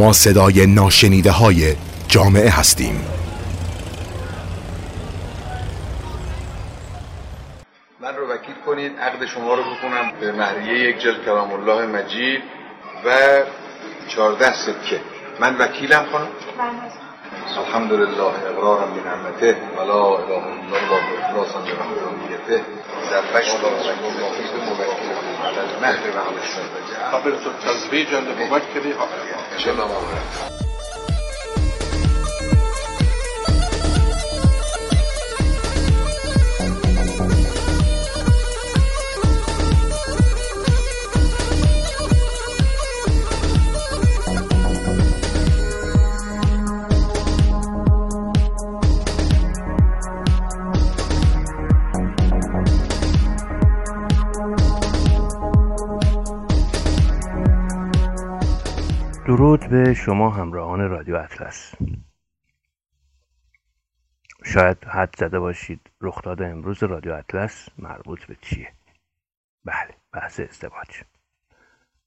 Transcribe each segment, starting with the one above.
ما صدای ناشنیده های جامعه هستیم. من رو وکیل کنید عقد شما رو بکنم به مهریه یک جلد کلام الله مجید و چهارده سکه. من وکیلم خانم. الحمد لله اقرارا بنعمته و لا اله الا الله اخلاصا برحمانیته در بشر موکل مهدي بعد السنة قبلت التزويج لمبكر إيه. الله درود به شما همراهان رادیو اطلس. شاید حد زده باشید رخداد امروز رادیو اطلس مربوط به چیه؟ بله بحث ازدواج.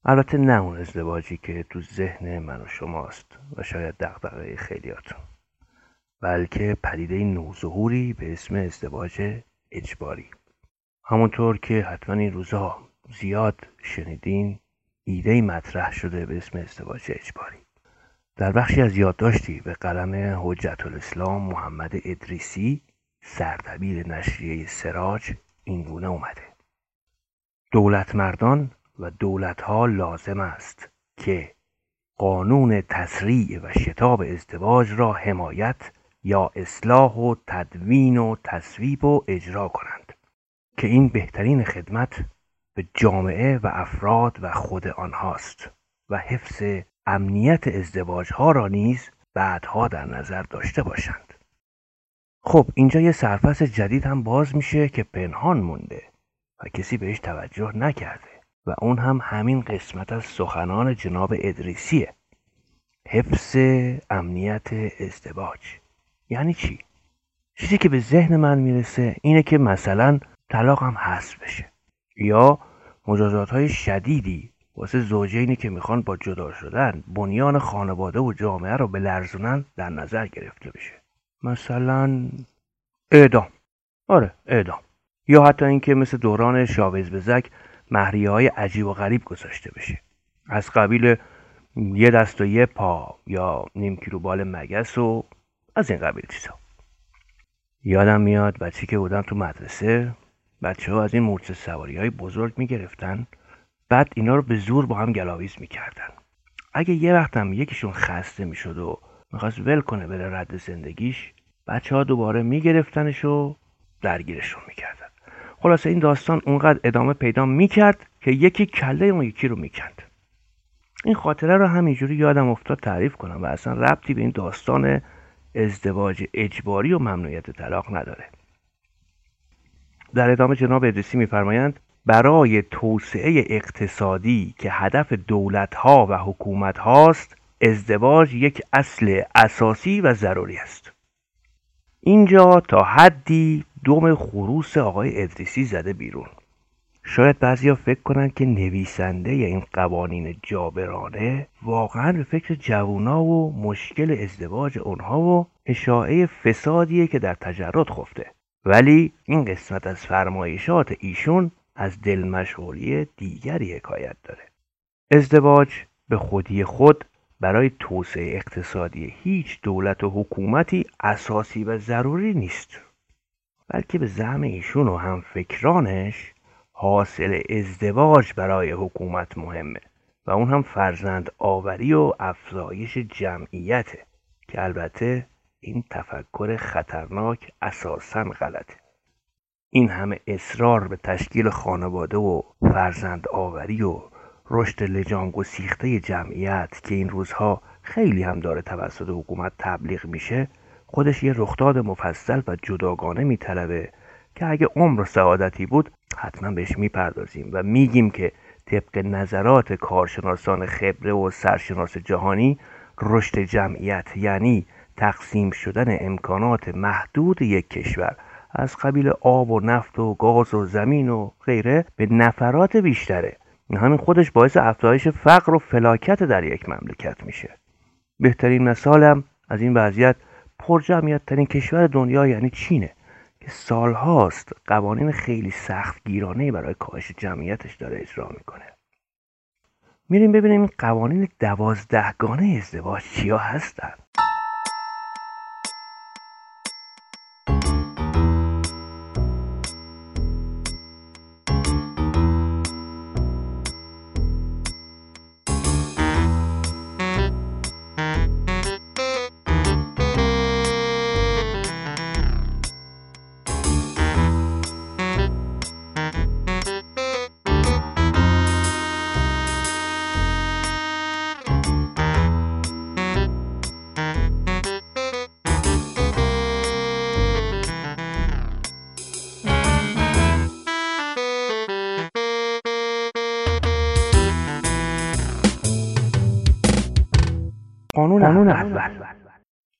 البته نه اون ازدواجی که تو ذهن من و شماست و شاید دغدغه خیلیاتون بلکه پدیده نوظهوری به اسم ازدواج اجباری. همونطور که حتما این روزها زیاد شنیدین ایده مطرح شده به اسم ازدواج اجباری. در بخشی از یادداشتی به قلم حجت الاسلام محمد ادریسی سردبیر نشریه سراج اینگونه اومده. دولت مردان و دولتها لازم است که قانون تسریع و شتاب ازدواج را حمایت یا اصلاح و تدوین و تصویب و اجرا کنند که این بهترین خدمت به جامعه و افراد و خود آنهاست و حفظ امنیت ازدواج ها را نیز بعدها در نظر داشته باشند. خب اینجا یه سرفصل جدید هم باز میشه که پنهان مونده و کسی بهش توجه نکرده و اون هم همین قسمت از سخنان جناب ادریسیه. حفظ امنیت ازدواج. یعنی چی؟ چیزی که به ذهن من می‌رسه اینه که مثلا طلاق هم حذف بشه یا مجازات های شدیدی واسه زوجینی که می‌خوان با جدا شدن بنیان خانواده و جامعه رو به لرزونن در نظر گرفته بشه. مثلا اعدام. آره اعدام. یا حتی اینکه مثل دوران شاوز بزک مهریه های عجیب و غریب گذاشته بشه. از قبیل یه دست و یه پا یا نیم کیلو بال مگس و از این قبیل چیزا. یادم میاد بچه که بودم تو مدرسه بچه ها از این مورچه سواری های بزرگ می‌گرفتن بعد اینا رو به زور با هم گلاویز می‌کردن. اگه یه وقت هم یکیشون خسته می‌شد و می‌خواست ول کنه بره رد زندگیش بچه ها دوباره میگرفتنش و درگیرشون می‌کردن. خلاصه این داستان اونقدر ادامه پیدا می‌کرد که یکی کله اون یکی رو می‌کند. این خاطره رو همینجوری یادم افتاد تعریف کنم و اصلا ربطی به این داستان ازدواج اجباری و ممنوعیت طلاق نداره. در ادامه جناب ادریسی میفرمایند برای توسعه اقتصادی که هدف دولت ها و حکومت هاست ازدواج یک اصل اساسی و ضروری است. اینجا تا حدی دوم خروس آقای ادریسی زده بیرون. شاید بعضیا فکر کنند که نویسنده این قوانین جابرانه واقعا به فکر جوونا و مشکل ازدواج اونها و اشاعه فسادیه که در تجرد خفته. ولی این قسمت از فرمایشات ایشون از دلمشغولی دیگری حکایت داره. ازدواج به خودی خود برای توسعه اقتصادی هیچ دولت و حکومتی اساسی و ضروری نیست. بلکه به زعم ایشون و هم فکرانش حاصل ازدواج برای حکومت مهمه و اون هم فرزند آوری و افزایش جمعیته که البته این تفکر خطرناک اساسا غلطه. این همه اصرار به تشکیل خانواده و فرزند آوری و رشد لجام گسیخته جمعیت که این روزها خیلی هم داره توسط حکومت تبلیغ میشه خودش یه رخداد مفصل و جداگانه میطلبه که اگه عمر و سعادتی بود حتما بهش می‌پردازیم و میگیم که طبق نظرات کارشناسان خبره و سرشناس جهانی رشد جمعیت یعنی تقسیم شدن امکانات محدود یک کشور از قبیل آب و نفت و گاز و زمین و غیره به نفرات بیشتره. همین خودش باعث افزایش فقر و فلاکت در یک مملکت میشه. بهترین مثالم از این وضعیت پرجمعیت ترین کشور دنیا یعنی چینه که سالهاست قوانین خیلی سخت گیرانه برای کاهش جمعیتش داره اجرا می‌کنه. میریم ببینیم این قوانین دوازدهگانه ازدواج چیا هستن. قانون, اول.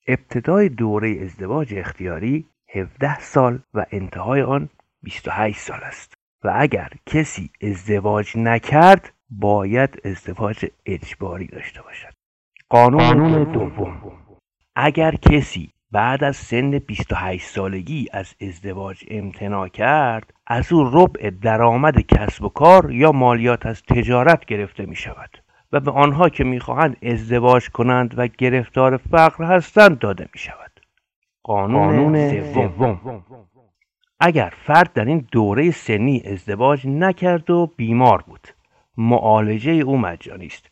ابتدای دوره ازدواج اختیاری 17 سال و انتهای آن 28 سال است. و اگر کسی ازدواج نکرد باید ازدواج اجباری داشته باشد. قانون, قانون دوم. اگر کسی بعد از سن 28 سالگی از ازدواج امتناع کرد از او ربع درآمد کسب و کار یا مالیات از تجارت گرفته می شود و به آنها که می‌خواهند ازدواج کنند و گرفتار فقر هستند داده می شود قانون سوم. اگر فرد در این دوره سنی ازدواج نکرد و بیمار بود معالجه او مجانی است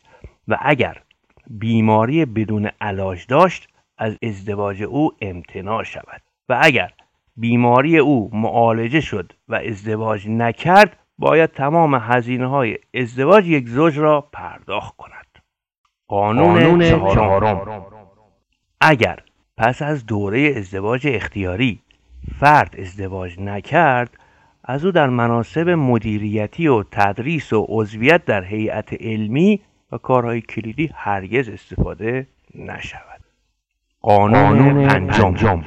و اگر بیماری بدون علاج داشت از ازدواج او امتناع شود. و اگر بیماری او معالجه شد و ازدواج نکرد باید تمام هزینه های ازدواج یک زوج را پرداخت کند. قانون, قانون چهارم. اگر پس از دوره ازدواج اختیاری فرد ازدواج نکرد از او در مناسب مدیریتی و تدریس و عضویت در هیئت علمی و کارهای کلیدی هرگز استفاده نشود. قانون, پنجم.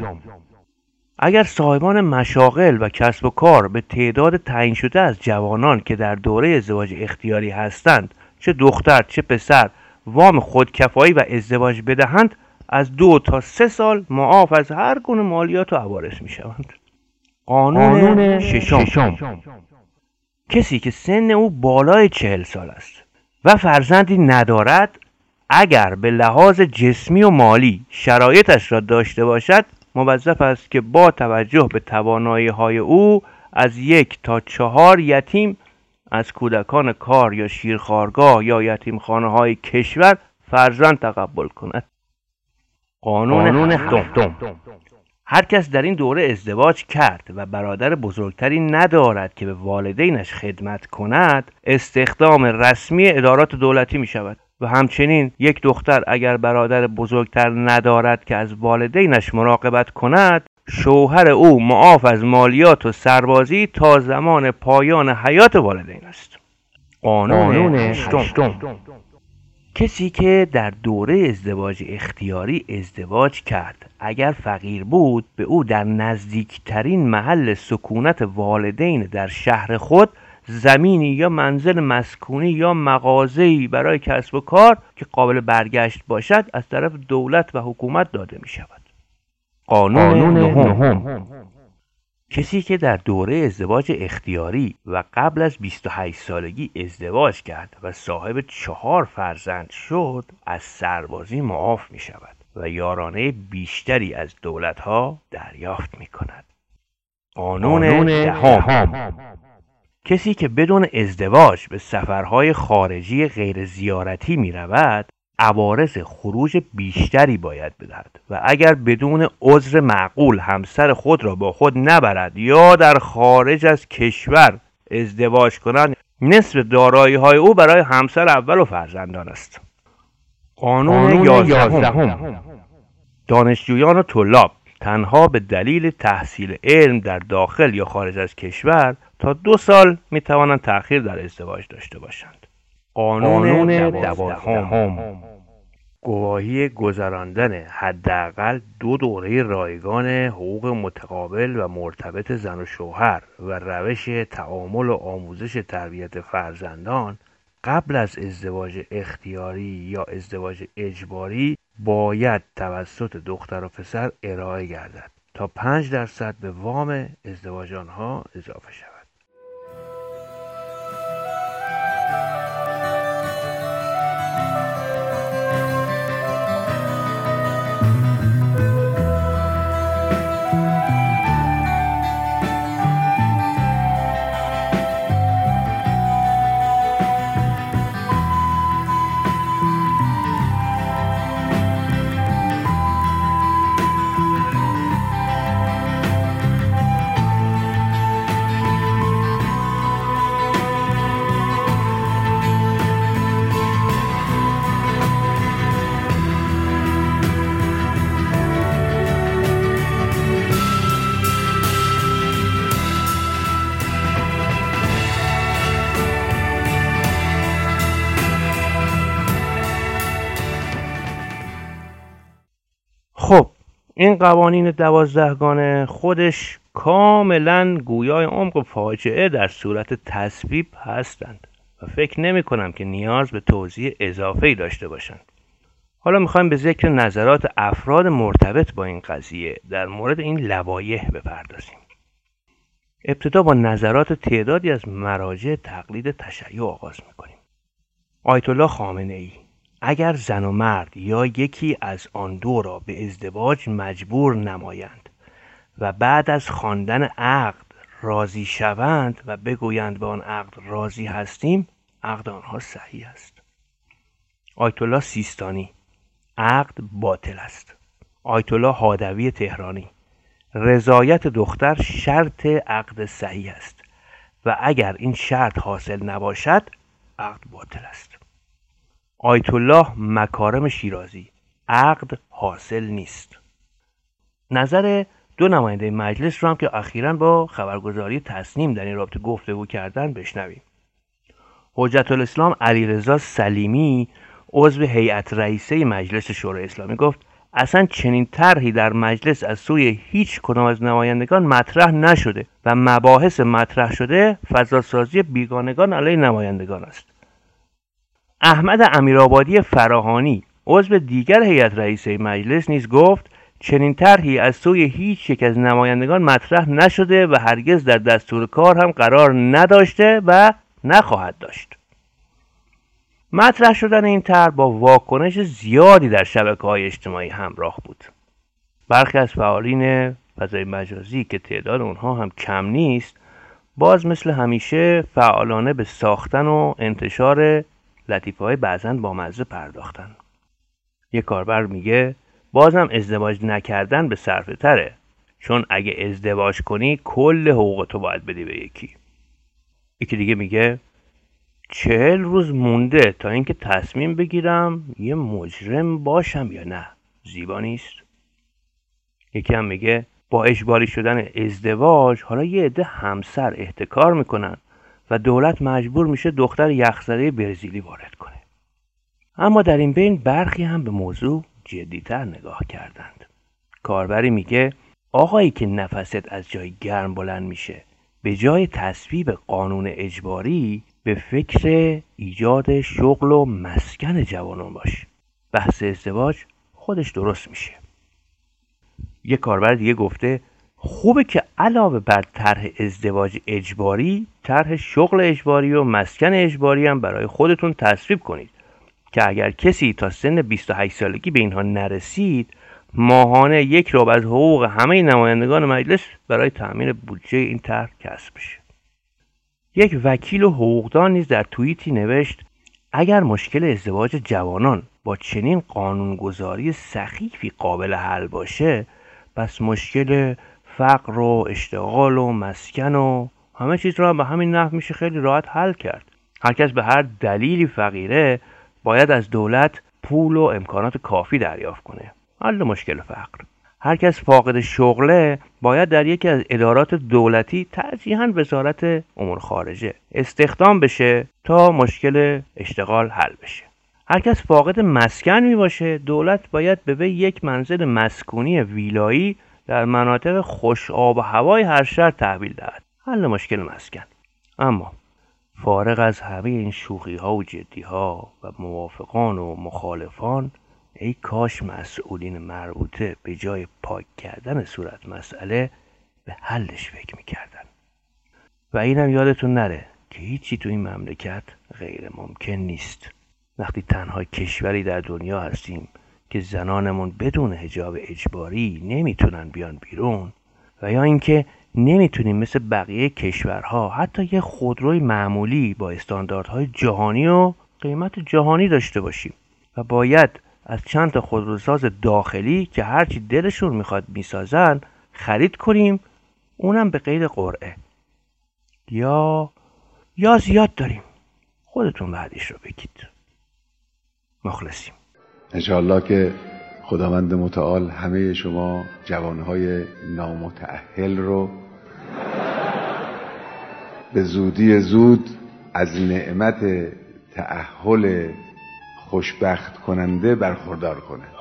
اگر صاحبان مشاغل و کسب و کار به تعداد تعیین شده از جوانان که در دوره ازدواج اختیاری هستند چه دختر چه پسر وام خودکفایی و ازدواج بدهند از دو تا سه سال معاف از هر گونه مالیات و عوارض می شوند قانون, ششم. کسی که سن او بالای چهل سال است و فرزندی ندارد اگر به لحاظ جسمی و مالی شرایطش را داشته باشد موظف است که با توجه به توانایی های او از یک تا چهار یتیم از کودکان کار یا شیرخارگاه یا یتیمخانه های کشور فرزند تقبل کند. قانون, هفتم. هر کس در این دوره ازدواج کرد و برادر بزرگتری ندارد که به والدینش خدمت کند استخدام رسمی ادارات دولتی می شود و همچنین یک دختر اگر برادر بزرگتر ندارد که از والدینش مراقبت کند شوهر او معاف از مالیات و سربازی تا زمان پایان حیات والدین است. قانون هشتم. کسی که در دوره ازدواج اختیاری ازدواج کرد اگر فقیر بود به او در نزدیکترین محل سکونت والدین در شهر خود زمینی یا منزل مسکونی یا مغازه‌ای برای کسب و کار که قابل برگشت باشد از طرف دولت و حکومت داده می شود قانون, نهم. کسی که در دوره ازدواج اختیاری و قبل از 28 سالگی ازدواج کرد و صاحب چهار فرزند شد از سربازی معاف می شود و یارانه بیشتری از دولت ها دریافت می کند قانون, قانون دهم. کسی که بدون ازدواج به سفرهای خارجی غیر زیارتی می رود عوارض خروج بیشتری باید بدهد و اگر بدون عذر معقول همسر خود را با خود نبرد یا در خارج از کشور ازدواج کند نصف دارایی های او برای همسر اول و فرزندان است. قانون یازدهم. دانشجویان و طلاب تنها به دلیل تحصیل علم در داخل یا خارج از کشور تا دو سال می توانند تأخیر در ازدواج داشته باشند. قانون دوازدهم. گواهی گذراندن حداقل دو دوره رایگان حقوق متقابل و مرتبط زن و شوهر و روش تعامل و آموزش تربیت فرزندان قبل از ازدواج اختیاری یا ازدواج اجباری باید توسط دختر و پسر ارائه گردد تا 5 درصد به وام ازدواج آنها اضافه شود. خب این قوانین دوازدهگانه خودش کاملا گویای عمق فاجعه در صورت تصویب هستند و فکر نمی کنم که نیاز به توضیح اضافه ای داشته باشند. حالا می‌خوایم به ذکر نظرات افراد مرتبط با این قضیه در مورد این لوایح بپردازیم. ابتدا با نظرات تعدادی از مراجع تقلید تشیع آغاز می‌کنیم. آیت الله خامنه ای اگر زن و مرد یا یکی از آن دو را به ازدواج مجبور نمایند و بعد از خواندن عقد راضی شوند و بگویند به آن عقد راضی هستیم عقد آنها صحیح است. آیت الله سیستانی عقد باطل است. آیت الله هادوی تهرانی رضایت دختر شرط عقد صحیح است و اگر این شرط حاصل نباشد عقد باطل است. آیت الله مکارم شیرازی. عقد حاصل نیست. نظر دو نماینده مجلس رو هم که اخیرا با خبرگزاری تصنیم در این رابطه گفتگو کردن بشنویم. حجت الاسلام علیرضا سلیمی عضو هیئت رئیسه مجلس شورای اسلامی گفت اصلا چنین طرحی در مجلس از سوی هیچ کدام از نمایندگان مطرح نشده و مباحث مطرح شده فضاسازی بیگانگان علیه نمایندگان است. احمد امیرآبادی فراهانی عضو دیگر هیئت رئیسه مجلس نیز گفت چنین طرحی از سوی هیچ یک از نمایندگان مطرح نشده و هرگز در دستور کار هم قرار نداشته و نخواهد داشت. مطرح شدن این طرح با واکنش زیادی در شبکه های اجتماعی همراه بود. برخی از فعالین فضای مجازی که تعداد اونها هم کم نیست باز مثل همیشه فعالانه به ساختن و انتشار لطیفه های بعضا با مزه پرداختن. یه کاربر میگه بازم ازدواج نکردن به صرفه تره. چون اگه ازدواج کنی کل حقوق تو باید بدی به یکی. یکی دیگه میگه چهل روز مونده تا اینکه تصمیم بگیرم یه مجرم باشم یا نه. زیبا نیست. یکی هم میگه با اجباری شدن ازدواج حالا یه عده همسر احتکار می‌کنن. و دولت مجبور میشه دختر یخزده برزیلی وارد کنه. اما در این بین برخی هم به موضوع جدیتر نگاه کردند. کاربری میگه آقایی که نفست از جای گرم بلند میشه به جای تصویب قانون اجباری به فکر ایجاد شغل و مسکن جوانان باش. بحث ازدواج خودش درست میشه. یه کاربر دیگه گفته خوبه که علاوه بر طرح ازدواج اجباری طرح شغل اجباری و مسکن اجباری هم برای خودتون تصویب کنید که اگر کسی تا سن 28 سالگی به اینها نرسید ماهانه یک ربع از حقوق همه نمایندگان مجلس برای تأمین بودجه این طرح کسب بشه. یک وکیل و حقوقدان نیز در توییتی نوشت اگر مشکل ازدواج جوانان با چنین قانونگذاری سخیفی قابل حل باشه پس مشکل فقر و اشتغال و مسکن و همه چیز را به همین نحو میشه خیلی راحت حل کرد. هرکس به هر دلیلی فقیره باید از دولت پول و امکانات کافی دریافت کنه. حل مشکل فقر. هر کس فاقد شغله باید در یکی از ادارات دولتی ترجیحاً وزارت امور خارجه استخدام بشه تا مشکل اشتغال حل بشه. هر کس فاقد مسکن می باشه دولت باید به وی یک منزل مسکونی ویلایی در مناطق خوش آب و هوای هر شهر تحویل دهد. حل مشکل مسکن. اما فارغ از همه این شوخی ها و جدی ها و موافقان و مخالفان ای کاش مسئولین مربوطه به جای پاک کردن صورت مسئله به حلش فکر می‌کردن. و اینم یادتون نره که هیچی تو این مملکت غیر ممکن نیست. وقتی تنها کشوری در دنیا هستیم که زنانمون بدون هجاب اجباری نمی‌تونن بیان بیرون و یا اینکه نمی‌تونیم مثل بقیه کشورها حتی یه خودروی معمولی با استانداردهای جهانی و قیمت جهانی داشته باشیم و باید از چند تا خودروساز داخلی که هرچی دلشون می‌خواد می‌سازن خرید کنیم اونم به غیر قرعه. یا یا زیاد داریم. خودتون بعدیش رو بگید. مخلصیم. انشاءالله که خداوند متعال همه شما جوانهای نامتعهل رو به زودی زود از نعمت تعهل خوشبخت کننده برخوردار کنه.